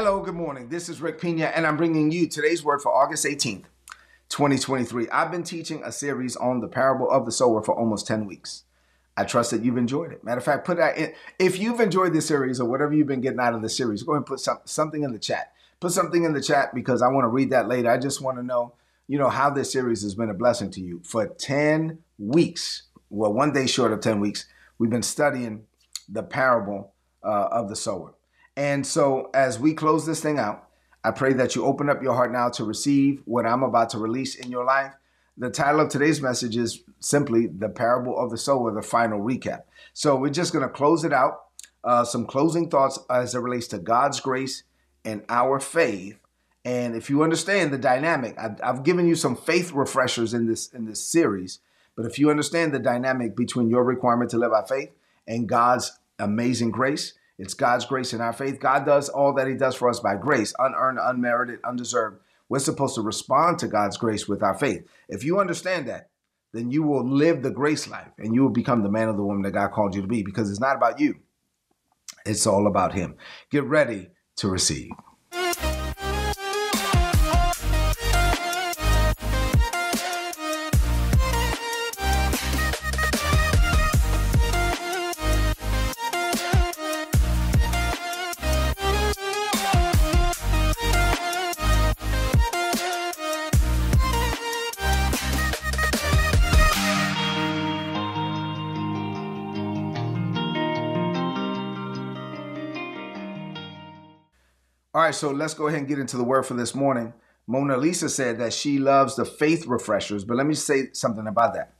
Hello, good morning. This is Rick Pina, and I'm bringing you today's word for August 18th, 2023. I've been teaching a series on the parable of the sower for almost 10 weeks. I trust that you've enjoyed it. Matter of fact, put that in. If you've enjoyed this series or whatever you've been getting out of the series, go ahead and put some, something in the chat. Put something in the chat because I want to read that later. I just want to know, you know, how this series has been a blessing to you. For 10 weeks, well, one day short of 10 weeks, we've been studying the parable uh, of the sower. And so, as we close this thing out, I pray that you open up your heart now to receive what I'm about to release in your life. The title of today's message is simply The Parable of the Sower, the final recap. So, we're just going to close it out. Uh, some closing thoughts as it relates to God's grace and our faith. And if you understand the dynamic, I've, I've given you some faith refreshers in this in this series. But if you understand the dynamic between your requirement to live by faith and God's amazing grace, it's God's grace in our faith. God does all that He does for us by grace, unearned, unmerited, undeserved. We're supposed to respond to God's grace with our faith. If you understand that, then you will live the grace life and you will become the man or the woman that God called you to be because it's not about you, it's all about Him. Get ready to receive. All right, so let's go ahead and get into the word for this morning. Mona Lisa said that she loves the faith refreshers, but let me say something about that.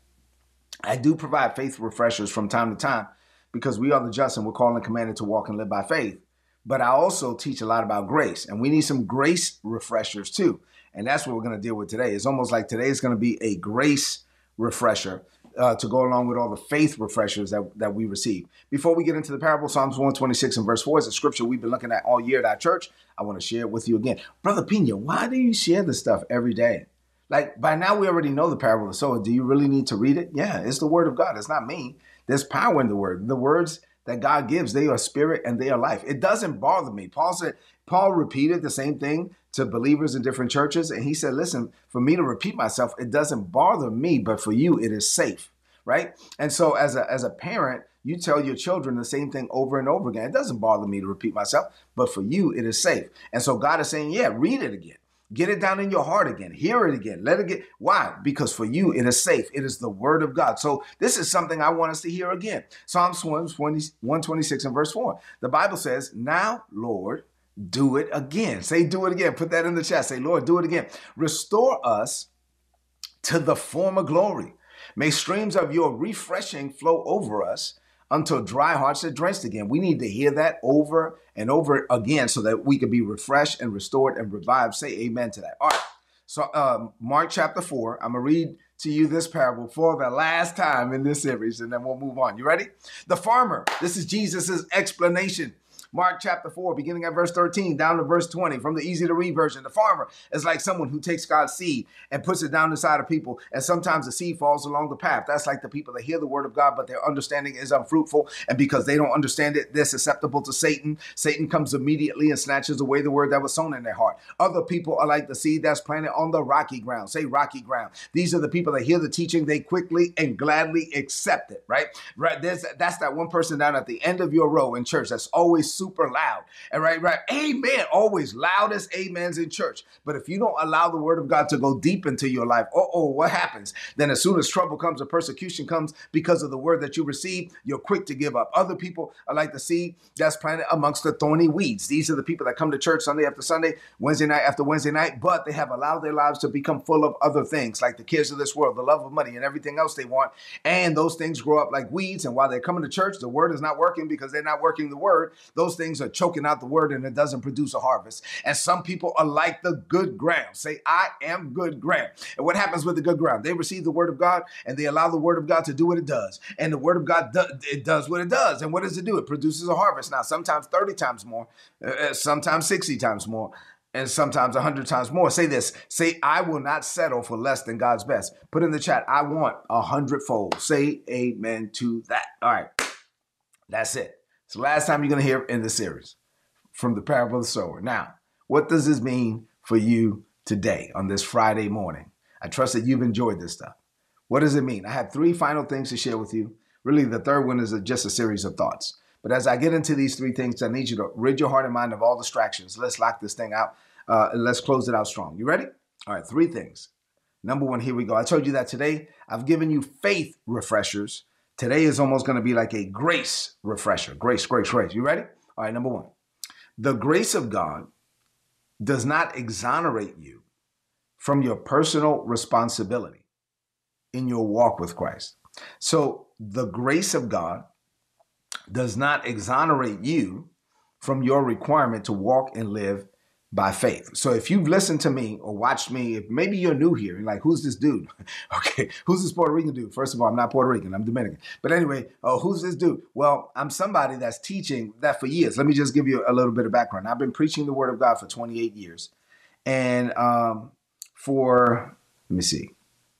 I do provide faith refreshers from time to time because we are the just and we're called and commanded to walk and live by faith. But I also teach a lot about grace, and we need some grace refreshers too. And that's what we're going to deal with today. It's almost like today is going to be a grace refresher uh, to go along with all the faith refreshers that, that we receive. Before we get into the parable, Psalms 126 and verse 4 is a scripture we've been looking at all year at our church. I want to share it with you again. Brother Pina, why do you share this stuff every day? Like by now, we already know the parable of the sower. Do you really need to read it? Yeah, it's the word of God. It's not me. There's power in the word. The words that God gives, they are spirit and they are life. It doesn't bother me. Paul said, Paul repeated the same thing to believers in different churches. And he said, listen, for me to repeat myself, it doesn't bother me, but for you, it is safe right? And so as a as a parent, you tell your children the same thing over and over again. It doesn't bother me to repeat myself, but for you, it is safe. And so God is saying, yeah, read it again. Get it down in your heart again. Hear it again. Let it get. Why? Because for you, it is safe. It is the word of God. So this is something I want us to hear again. Psalms 126 and verse 4. The Bible says, Now, Lord, do it again. Say, do it again. Put that in the chat. Say, Lord, do it again. Restore us to the former glory May streams of your refreshing flow over us until dry hearts are drenched again. We need to hear that over and over again so that we can be refreshed and restored and revived. Say amen to that. All right. So, um, Mark chapter 4, I'm going to read to you this parable for the last time in this series, and then we'll move on. You ready? The farmer. This is Jesus's explanation Mark chapter 4, beginning at verse 13 down to verse 20 from the easy to read version. The farmer is like someone who takes God's seed and puts it down inside of people. And sometimes the seed falls along the path. That's like the people that hear the word of God, but their understanding is unfruitful. And because they don't understand it, they're susceptible to Satan. Satan comes immediately and snatches away the word that was sown in their heart. Other people are like the seed that's planted on the rocky ground. Say rocky ground. These are the people that hear the teaching, they quickly and gladly accept it, right? Right. There's that's that one person down at the end of your row in church that's always super loud. And right, right. Amen. Always loudest amens in church. But if you don't allow the word of God to go deep into your life, oh, oh, what happens? Then as soon as trouble comes or persecution comes because of the word that you receive, you're quick to give up. Other people are like the seed that's planted amongst the thorny weeds. These are the people that come to church Sunday after Sunday, Wednesday night after Wednesday night, but they have allowed their lives to become full of other things like the cares of this world, the love of money, and everything else they want. And those things grow up like weeds. And while they're coming to church, the word is not working because they're not working the word. Those those things are choking out the word and it doesn't produce a harvest. And some people are like the good ground. Say, I am good ground. And what happens with the good ground? They receive the word of God and they allow the word of God to do what it does. And the word of God, do, it does what it does. And what does it do? It produces a harvest. Now, sometimes 30 times more, uh, uh sometimes 60 times more and sometimes a hundred times more. Say this. Say, I will not settle for less than God's best. Put in the chat, I want a hundredfold. Say amen to that. All right. That's it. It's the last time you're going to hear in the series. from the parable of the sower. Now, what does this mean for you today on this Friday morning? I trust that you've enjoyed this stuff. What does it mean? I have three final things to share with you. Really, the third one is just a series of thoughts. But as I get into these three things, I need you to rid your heart and mind of all distractions. Let's lock this thing out. Uh, let's close it out strong. You ready? All right, three things. Number one, here we go. I told you that today I've given you faith refreshers. Today is almost going to be like a grace refresher. Grace, grace, grace. You ready? All right, number one. The grace of God does not exonerate you from your personal responsibility in your walk with Christ. So the grace of God does not exonerate you from your requirement to walk and live by faith. So if you've listened to me or watched me, if maybe you're new here, and like, who's this dude? okay, who's this Puerto Rican dude? First of all, I'm not Puerto Rican, I'm Dominican. But anyway, oh, who's this dude? Well, I'm somebody that's teaching that for years. Let me just give you a little bit of background. I've been preaching the word of God for 28 years. And um, for, let me see,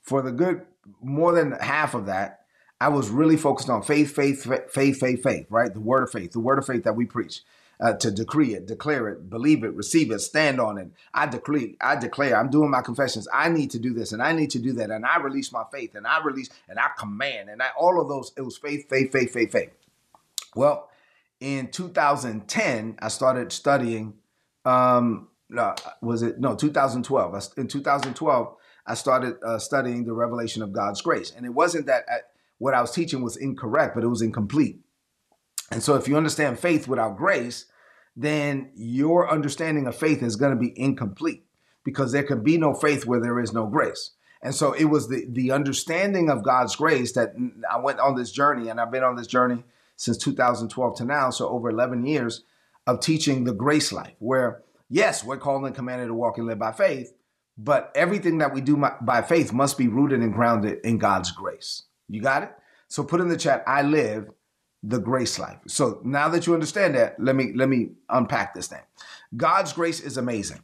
for the good more than half of that, I was really focused on faith, faith, faith, faith, faith, right? The word of faith, the word of faith that we preach. Uh, to decree it, declare it, believe it, receive it, stand on it. I decree, I declare, I'm doing my confessions. I need to do this and I need to do that. And I release my faith and I release and I command and I, all of those, it was faith, faith, faith, faith, faith. Well, in 2010, I started studying, um, uh, was it, no, 2012. In 2012, I started uh, studying the revelation of God's grace. And it wasn't that I, what I was teaching was incorrect, but it was incomplete. And so if you understand faith without grace, then your understanding of faith is going to be incomplete because there can be no faith where there is no grace. And so it was the, the understanding of God's grace that mm, I went on this journey, and I've been on this journey since 2012 to now, so over 11 years of teaching the grace life, where yes, we're called and commanded to walk and live by faith, but everything that we do by faith must be rooted and grounded in God's grace. You got it? So put in the chat, I live the grace life. So now that you understand that, let me let me unpack this thing. God's grace is amazing.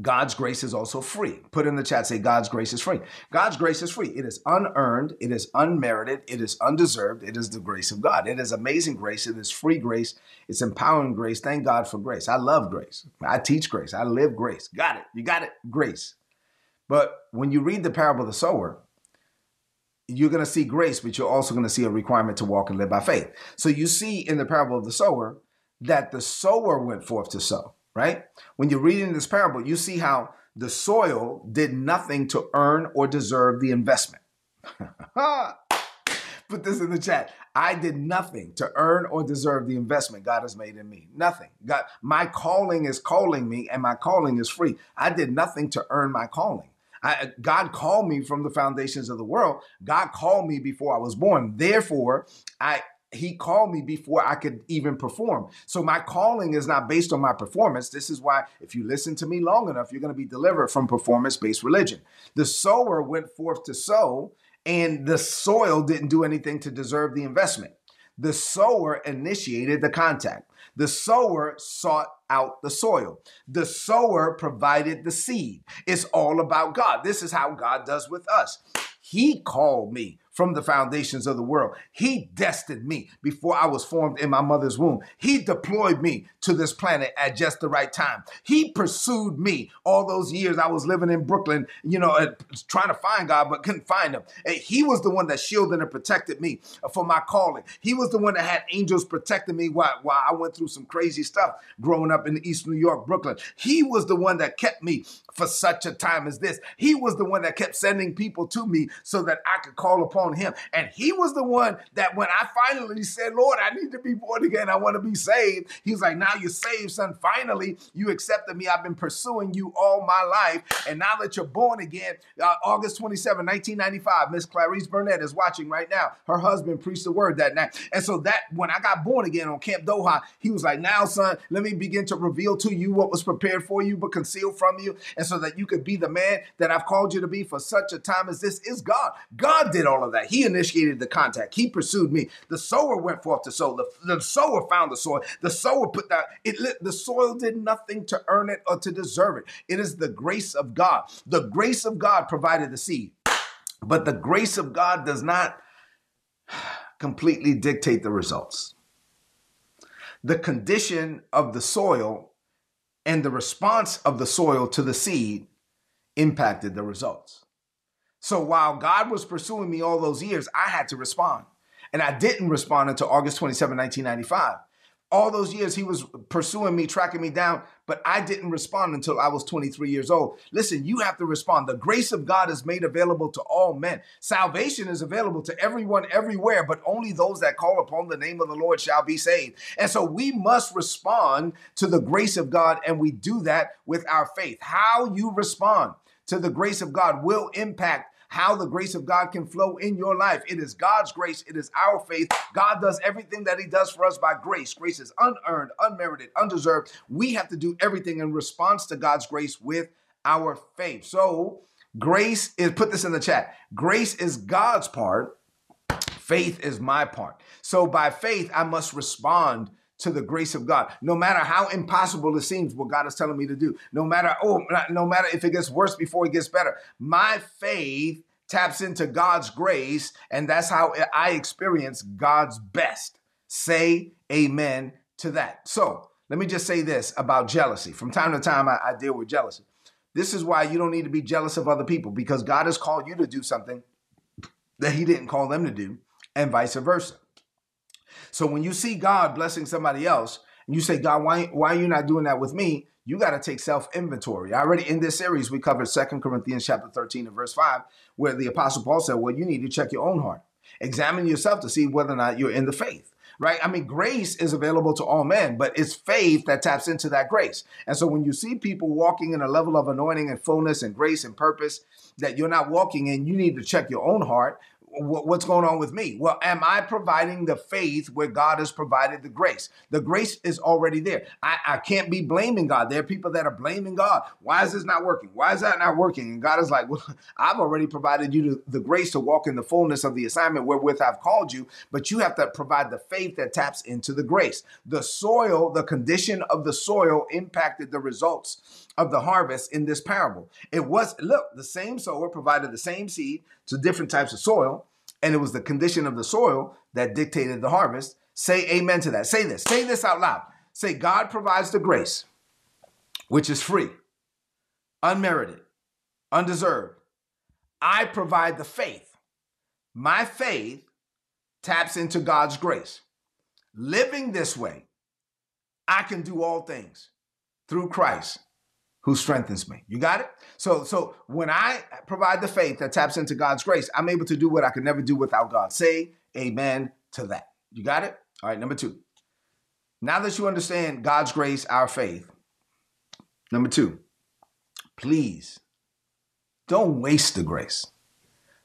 God's grace is also free. Put in the chat, say God's grace is free. God's grace is free. It is unearned, it is unmerited, it is undeserved. It is the grace of God. It is amazing grace. It is free grace. It's empowering grace. Thank God for grace. I love grace. I teach grace. I live grace. Got it. You got it. Grace. But when you read the parable of the sower, you're going to see grace, but you're also going to see a requirement to walk and live by faith. So you see in the parable of the sower that the sower went forth to sow right? When you're reading this parable, you see how the soil did nothing to earn or deserve the investment. Put this in the chat. I did nothing to earn or deserve the investment God has made in me. Nothing. God, my calling is calling me, and my calling is free. I did nothing to earn my calling. I, God called me from the foundations of the world. God called me before I was born. Therefore, I he called me before I could even perform. So my calling is not based on my performance. This is why if you listen to me long enough, you're going to be delivered from performance-based religion. The sower went forth to sow and the soil didn't do anything to deserve the investment. The sower initiated the contact. The sower sought out the soil. The sower provided the seed. It's all about God. This is how God does with us. He called me from the foundations of the world. He destined me before I was formed in my mother's womb. He deployed me to this planet at just the right time. He pursued me all those years I was living in Brooklyn, you know, trying to find God, but couldn't find him. He was the one that shielded and protected me for my calling. He was the one that had angels protecting me while, while I went through some crazy stuff growing up in East New York, Brooklyn. He was the one that kept me for such a time as this. He was the one that kept sending people to me so that I could call upon on him. And he was the one that when I finally said, Lord, I need to be born again, I want to be saved, he was like, Now you're saved, son. Finally, you accepted me. I've been pursuing you all my life. And now that you're born again, uh, August 27, 1995, Miss Clarice Burnett is watching right now. Her husband preached the word that night. And so that when I got born again on Camp Doha, he was like, Now, son, let me begin to reveal to you what was prepared for you, but concealed from you. And so that you could be the man that I've called you to be for such a time as this is God. God did all of that. He initiated the contact. He pursued me. The sower went forth to sow. The, the sower found the soil. The sower put that. It lit, the soil did nothing to earn it or to deserve it. It is the grace of God. The grace of God provided the seed, but the grace of God does not completely dictate the results. the condition of the soil and the response of the soil to the seed impacted the results. So while God was pursuing me all those years, I had to respond. And I didn't respond until August 27, 1995 all those years he was pursuing me, tracking me down, but I didn't respond until I was 23 years old. Listen, you have to respond. The grace of God is made available to all men. Salvation is available to everyone everywhere, but only those that call upon the name of the Lord shall be saved. And so we must respond to the grace of God, and we do that with our faith. How you respond to the grace of God will impact how the grace of God can flow in your life. It is God's grace, it is our faith. God does everything that He does for us by grace. Grace is unearned, unmerited, undeserved. We have to do everything in response to God's grace with our faith. So, grace is, put this in the chat, grace is God's part. Faith is my part. So by faith, I must respond to the grace of God. No matter how impossible it seems what God is telling me to do. No matter oh no matter if it gets worse before it gets better. My faith taps into God's grace and that's how I experience God's best. Say amen to that. So, let me just say this about jealousy. From time to time I, I deal with jealousy. This is why you don't need to be jealous of other people because God has called you to do something that he didn't call them to do and vice versa. So when you see God blessing somebody else, and you say, God, why, why are you not doing that with me? You got to take self-inventory. Already in this series, we covered Second Corinthians chapter 13 and verse 5, where the apostle Paul said, Well, you need to check your own heart. Examine yourself to see whether or not you're in the faith right? I mean, grace is available to all men, but it's faith that taps into that grace. And so when you see people walking in a level of anointing and fullness and grace and purpose that you're not walking in, you need to check your own heart what's going on with me? Well, am I providing the faith where God has provided the grace? The grace is already there. I, I can't be blaming God. There are people that are blaming God. Why is this not working? Why is that not working? And God is like, well, I've already provided you the grace to walk in the fullness of the assignment wherewith I've called you, but you have to provide the faith that taps into the grace. The soil, the condition of the soil impacted the results of the harvest in this parable. It was, look, the same sower provided the same seed to different types of soil, and it was the condition of the soil that dictated the harvest. Say amen to that. Say this. Say this out loud. Say, God provides the grace, which is free, unmerited, undeserved. I provide the faith. My faith taps into God's grace. Living this way, I can do all things through Christ who strengthens me. You got it? So so when I provide the faith that taps into God's grace, I'm able to do what I could never do without God. Say amen to that. You got it? All right, number 2. Now that you understand God's grace, our faith. Number 2. Please don't waste the grace.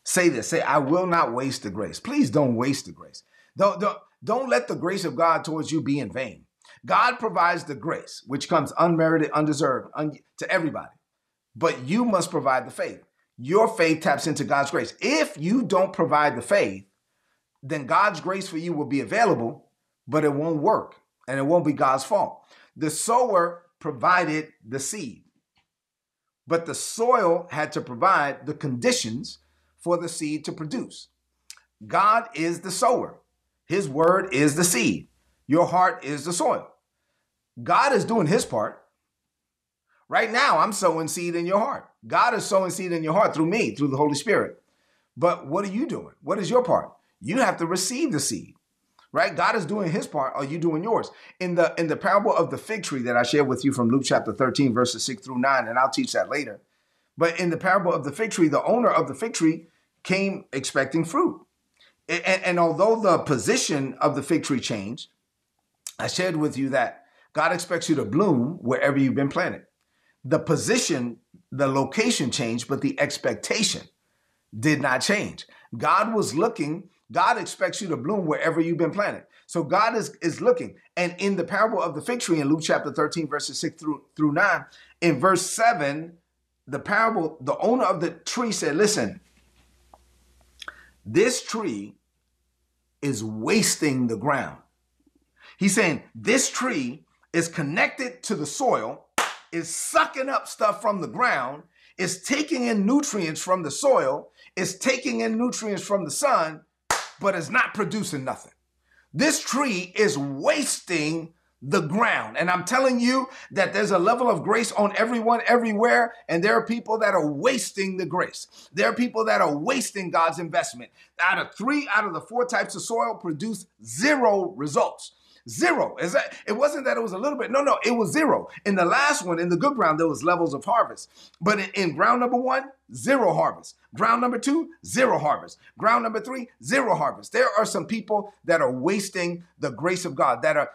Say this. Say I will not waste the grace. Please don't waste the grace. Don't don't don't let the grace of God towards you be in vain. God provides the grace, which comes unmerited, undeserved un- to everybody. But you must provide the faith. Your faith taps into God's grace. If you don't provide the faith, then God's grace for you will be available, but it won't work and it won't be God's fault. The sower provided the seed, but the soil had to provide the conditions for the seed to produce. God is the sower, His word is the seed, your heart is the soil. God is doing his part. Right now, I'm sowing seed in your heart. God is sowing seed in your heart through me, through the Holy Spirit. But what are you doing? What is your part? You have to receive the seed. Right? God is doing his part. Are you doing yours? In the in the parable of the fig tree that I shared with you from Luke chapter 13, verses 6 through 9, and I'll teach that later. But in the parable of the fig tree, the owner of the fig tree came expecting fruit. And, and although the position of the fig tree changed, I shared with you that God expects you to bloom wherever you've been planted. The position, the location changed, but the expectation did not change. God was looking, God expects you to bloom wherever you've been planted. So God is, is looking. And in the parable of the fig tree in Luke chapter 13, verses 6 through, through 9, in verse 7, the parable, the owner of the tree said, Listen, this tree is wasting the ground. He's saying, This tree is connected to the soil, is sucking up stuff from the ground, is taking in nutrients from the soil, is taking in nutrients from the sun, but is not producing nothing. This tree is wasting the ground. And I'm telling you that there's a level of grace on everyone, everywhere. And there are people that are wasting the grace. There are people that are wasting God's investment. Out of three out of the four types of soil produce zero results. Zero. Is that it wasn't that it was a little bit. No, no, it was zero. In the last one, in the good ground, there was levels of harvest. But in, in ground number one, zero harvest. Ground number two, zero harvest. Ground number three, zero harvest. There are some people that are wasting the grace of God. That are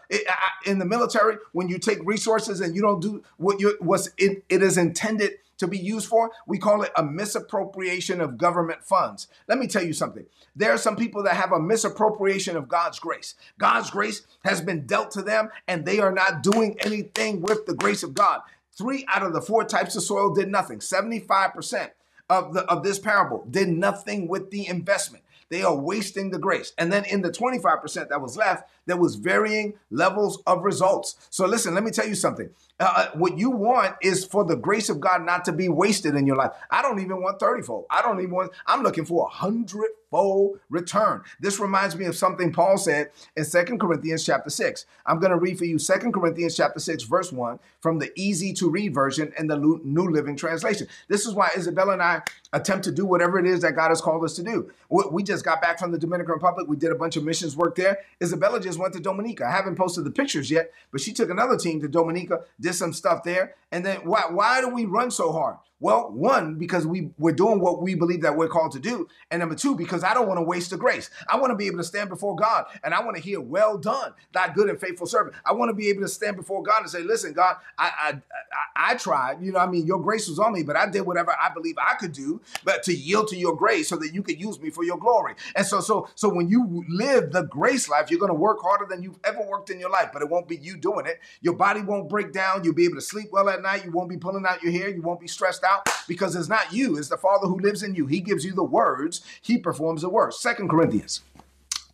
in the military. When you take resources and you don't do what you was it, it is intended to be used for, we call it a misappropriation of government funds. Let me tell you something. There are some people that have a misappropriation of God's grace. God's grace has been dealt to them, and they are not doing anything with the grace of God. Three out of the four types of soil did nothing. 75% of, the, of this parable did nothing with the investment. They are wasting the grace. And then in the 25% that was left, there was varying levels of results. So listen, let me tell you something. Uh, uh, what you want is for the grace of God not to be wasted in your life. I don't even want 30 fold. I don't even want, I'm looking for a hundred fold return. This reminds me of something Paul said in Second Corinthians chapter 6. I'm going to read for you Second Corinthians chapter 6, verse 1 from the easy to read version and the New Living Translation. This is why Isabella and I attempt to do whatever it is that God has called us to do. We just got back from the Dominican Republic. We did a bunch of missions work there. Isabella just went to Dominica. I haven't posted the pictures yet, but she took another team to Dominica, did some stuff there. And then why, why do we run so hard? Well, one, because we, we're doing what we believe that we're called to do. And number two, because I don't want to waste the grace. I want to be able to stand before God and I want to hear, well done, thy good and faithful servant. I want to be able to stand before God and say, listen, God, I, I, I, I tried, you know, I mean, your grace was on me, but I did whatever I believe I could do, but to yield to your grace so that you could use me for your glory. And so, so, so when you live the grace life, you're going to work harder than you've ever worked in your life, but it won't be you doing it. Your body won't break down. You'll be able to sleep well at night. You won't be pulling out your hair. You won't be stressed out because it's not you, it's the Father who lives in you. He gives you the words, He performs the work. Second Corinthians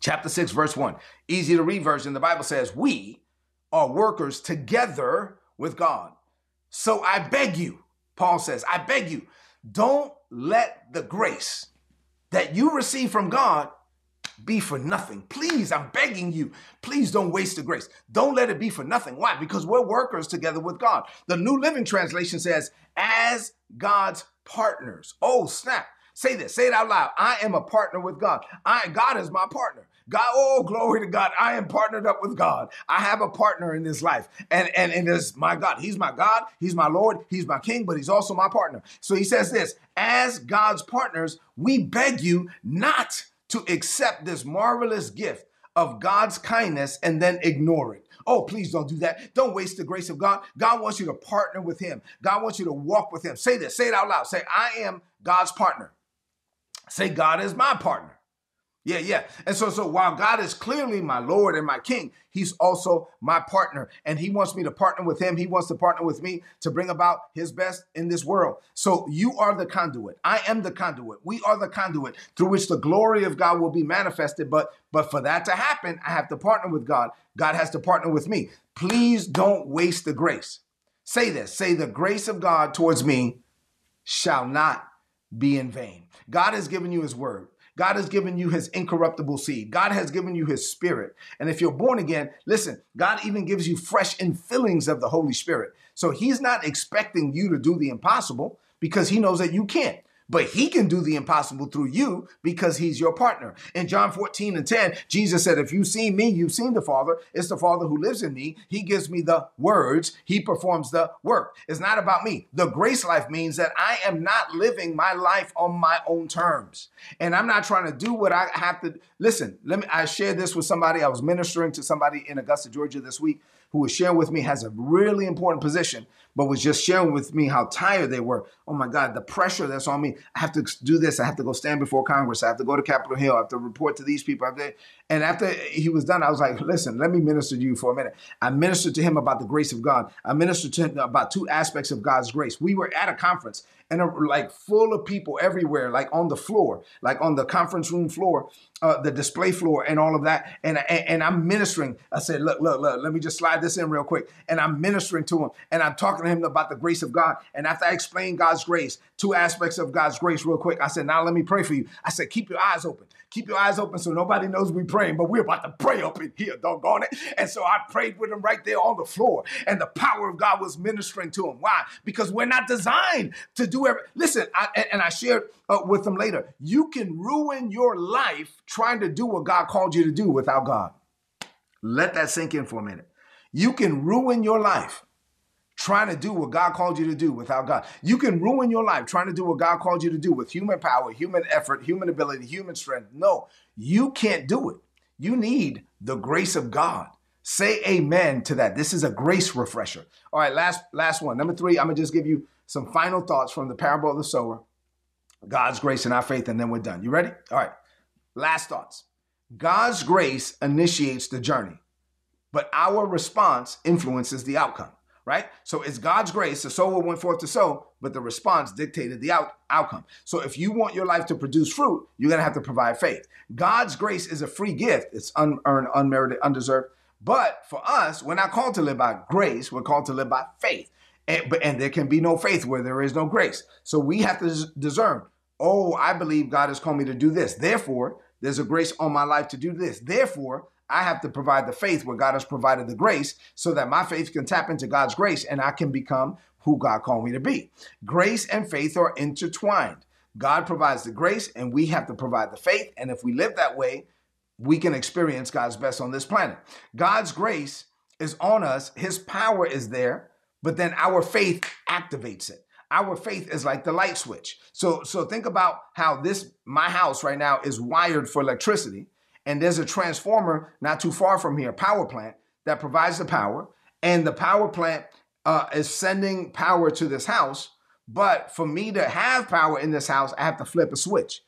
chapter 6, verse 1. Easy to read version. The Bible says, We are workers together with God. So I beg you, Paul says, I beg you, don't let the grace that you receive from God be for nothing. Please, I'm begging you, please don't waste the grace. Don't let it be for nothing. Why? Because we're workers together with God. The New Living Translation says, as God's partners. Oh, snap. Say this, say it out loud. I am a partner with God. I God is my partner. God, oh, glory to God. I am partnered up with God. I have a partner in this life. And, and, and it is my God. He's my God. He's my Lord. He's my King, but he's also my partner. So he says this as God's partners, we beg you not to accept this marvelous gift of God's kindness and then ignore it. Oh, please don't do that. Don't waste the grace of God. God wants you to partner with Him. God wants you to walk with Him. Say this, say it out loud. Say, I am God's partner. Say, God is my partner. Yeah, yeah. And so, so while God is clearly my Lord and my King, He's also my partner. And He wants me to partner with Him. He wants to partner with me to bring about His best in this world. So you are the conduit. I am the conduit. We are the conduit through which the glory of God will be manifested. But but for that to happen, I have to partner with God. God has to partner with me. Please don't waste the grace. Say this. Say the grace of God towards me shall not be in vain. God has given you His word. God has given you his incorruptible seed. God has given you his spirit. And if you're born again, listen, God even gives you fresh infillings of the Holy Spirit. So he's not expecting you to do the impossible because he knows that you can't but he can do the impossible through you because he's your partner. In John 14 and 10, Jesus said, If you've seen me, you've seen the Father. It's the Father who lives in me. He gives me the words, he performs the work. It's not about me. The grace life means that I am not living my life on my own terms. And I'm not trying to do what I have to. Listen, let me I shared this with somebody. I was ministering to somebody in Augusta, Georgia this week who was sharing with me has a really important position but was just sharing with me how tired they were. Oh my God, the pressure that's on me. I have to do this. I have to go stand before Congress. I have to go to Capitol Hill. I have to report to these people. And after he was done, I was like, listen, let me minister to you for a minute. I ministered to him about the grace of God. I ministered to him about two aspects of God's grace. We were at a conference and like full of people everywhere, like on the floor, like on the conference room floor, uh, the display floor, and all of that. And, and, and I'm ministering. I said, look, look, look. Let me just slide this in real quick. And I'm ministering to him and I'm talking to him about the grace of God. And after I explained God's grace, two aspects of God's grace real quick, I said, now let me pray for you. I said, keep your eyes open. Keep your eyes open so nobody knows we praying, but we're about to pray up in here, doggone it. And so I prayed with him right there on the floor. And the power of God was ministering to him. Why? Because we're not designed to do every. Listen, I, and I shared uh, with them later. You can ruin your life trying to do what God called you to do without God. Let that sink in for a minute. You can ruin your life trying to do what God called you to do without God. You can ruin your life trying to do what God called you to do with human power, human effort, human ability, human strength. No, you can't do it. You need the grace of God. Say amen to that. This is a grace refresher. All right, last last one. Number 3, I'm going to just give you some final thoughts from the parable of the sower. God's grace and our faith and then we're done. You ready? All right. Last thoughts. God's grace initiates the journey, but our response influences the outcome, right? So it's God's grace. The sower went forth to sow, but the response dictated the out- outcome. So if you want your life to produce fruit, you're going to have to provide faith. God's grace is a free gift, it's unearned, unmerited, undeserved. But for us, we're not called to live by grace, we're called to live by faith. And, and there can be no faith where there is no grace. So we have to discern, oh, I believe God has called me to do this. Therefore, there's a grace on my life to do this. Therefore, I have to provide the faith where God has provided the grace so that my faith can tap into God's grace and I can become who God called me to be. Grace and faith are intertwined. God provides the grace and we have to provide the faith. And if we live that way, we can experience God's best on this planet. God's grace is on us, His power is there, but then our faith activates it our faith is like the light switch. So so think about how this my house right now is wired for electricity and there's a transformer not too far from here, power plant that provides the power and the power plant uh, is sending power to this house, but for me to have power in this house, I have to flip a switch.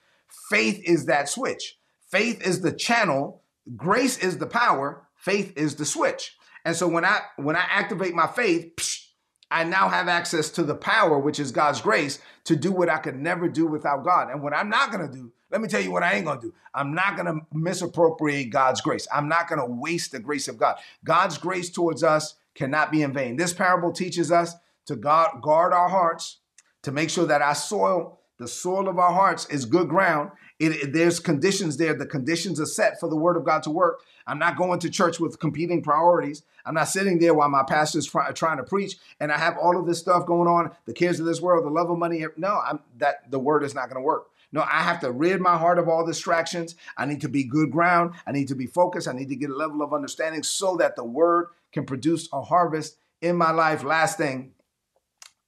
Faith is that switch. Faith is the channel, grace is the power, faith is the switch. And so when I when I activate my faith, psh, I now have access to the power, which is God's grace, to do what I could never do without God. And what I'm not going to do, let me tell you what I ain't going to do. I'm not going to misappropriate God's grace. I'm not going to waste the grace of God. God's grace towards us cannot be in vain. This parable teaches us to guard, our hearts, to make sure that our soil, the soil of our hearts, is good ground. It, it, there's conditions there. The conditions are set for the word of God to work. I'm not going to church with competing priorities. I'm not sitting there while my pastor's try, trying to preach and I have all of this stuff going on, the cares of this world, the love of money. No, I'm, that the word is not going to work. No, I have to rid my heart of all distractions. I need to be good ground. I need to be focused. I need to get a level of understanding so that the word can produce a harvest in my life. Last thing,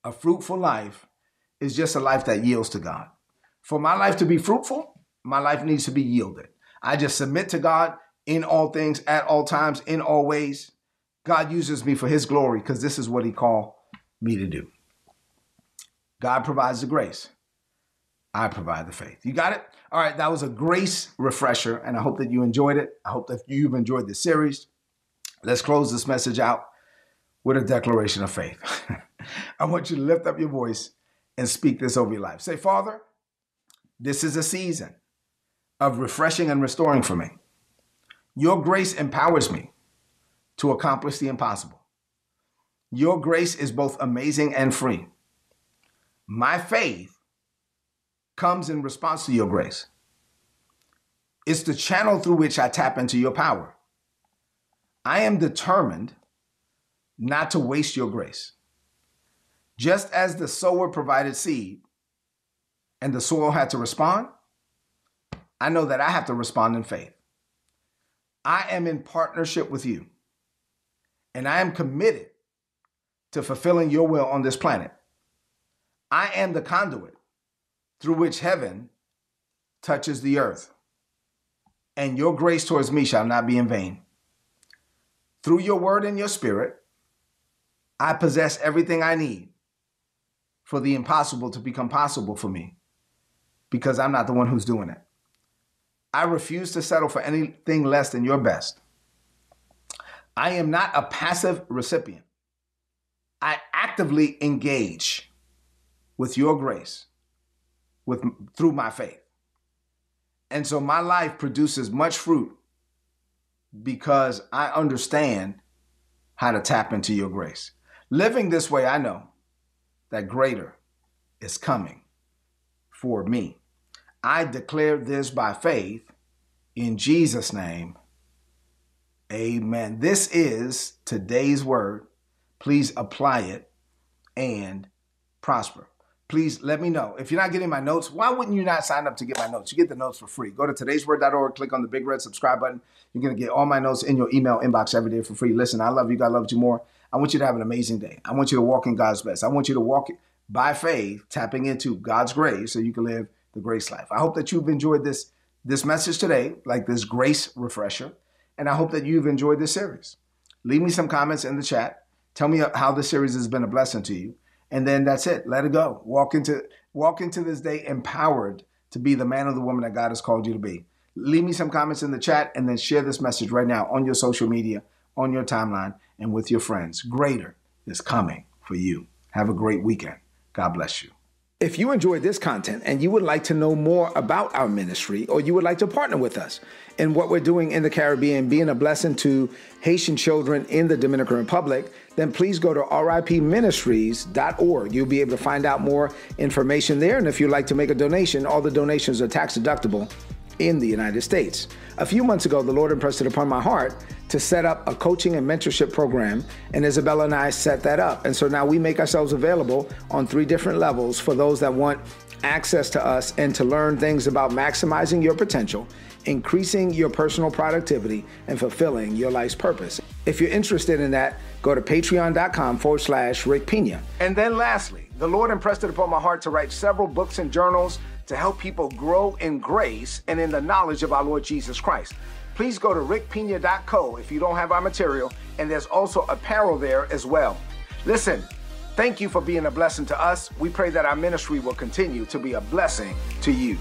a fruitful life is just a life that yields to God. For my life to be fruitful, my life needs to be yielded. I just submit to God in all things, at all times, in all ways. God uses me for his glory because this is what he called me to do. God provides the grace. I provide the faith. You got it? All right, that was a grace refresher, and I hope that you enjoyed it. I hope that you've enjoyed this series. Let's close this message out with a declaration of faith. I want you to lift up your voice and speak this over your life. Say, Father, this is a season of refreshing and restoring for me. Your grace empowers me to accomplish the impossible. Your grace is both amazing and free. My faith comes in response to your grace. It's the channel through which I tap into your power. I am determined not to waste your grace. Just as the sower provided seed and the soil had to respond, I know that I have to respond in faith. I am in partnership with you, and I am committed to fulfilling your will on this planet. I am the conduit through which heaven touches the earth, and your grace towards me shall not be in vain. Through your word and your spirit, I possess everything I need for the impossible to become possible for me because I'm not the one who's doing it. I refuse to settle for anything less than your best. I am not a passive recipient. I actively engage with your grace with through my faith. And so my life produces much fruit because I understand how to tap into your grace. Living this way, I know that greater is coming for me. I declare this by faith in Jesus' name. Amen. This is today's word. Please apply it and prosper. Please let me know. If you're not getting my notes, why wouldn't you not sign up to get my notes? You get the notes for free. Go to today'sword.org, click on the big red subscribe button. You're going to get all my notes in your email inbox every day for free. Listen, I love you. God loves you more. I want you to have an amazing day. I want you to walk in God's best. I want you to walk by faith, tapping into God's grace so you can live the grace life. I hope that you've enjoyed this this message today, like this grace refresher, and I hope that you've enjoyed this series. Leave me some comments in the chat. Tell me how this series has been a blessing to you, and then that's it. Let it go. Walk into walk into this day empowered to be the man or the woman that God has called you to be. Leave me some comments in the chat and then share this message right now on your social media, on your timeline, and with your friends. Greater is coming for you. Have a great weekend. God bless you. If you enjoyed this content and you would like to know more about our ministry or you would like to partner with us in what we're doing in the Caribbean, being a blessing to Haitian children in the Dominican Republic, then please go to ripministries.org. You'll be able to find out more information there. And if you'd like to make a donation, all the donations are tax deductible in the United States. A few months ago, the Lord impressed it upon my heart to set up a coaching and mentorship program, and Isabella and I set that up. And so now we make ourselves available on three different levels for those that want access to us and to learn things about maximizing your potential, increasing your personal productivity, and fulfilling your life's purpose. If you're interested in that, go to patreon.com forward slash Rick Pina. And then lastly, the Lord impressed it upon my heart to write several books and journals to help people grow in grace and in the knowledge of our Lord Jesus Christ. Please go to rickpina.co if you don't have our material, and there's also apparel there as well. Listen, thank you for being a blessing to us. We pray that our ministry will continue to be a blessing to you.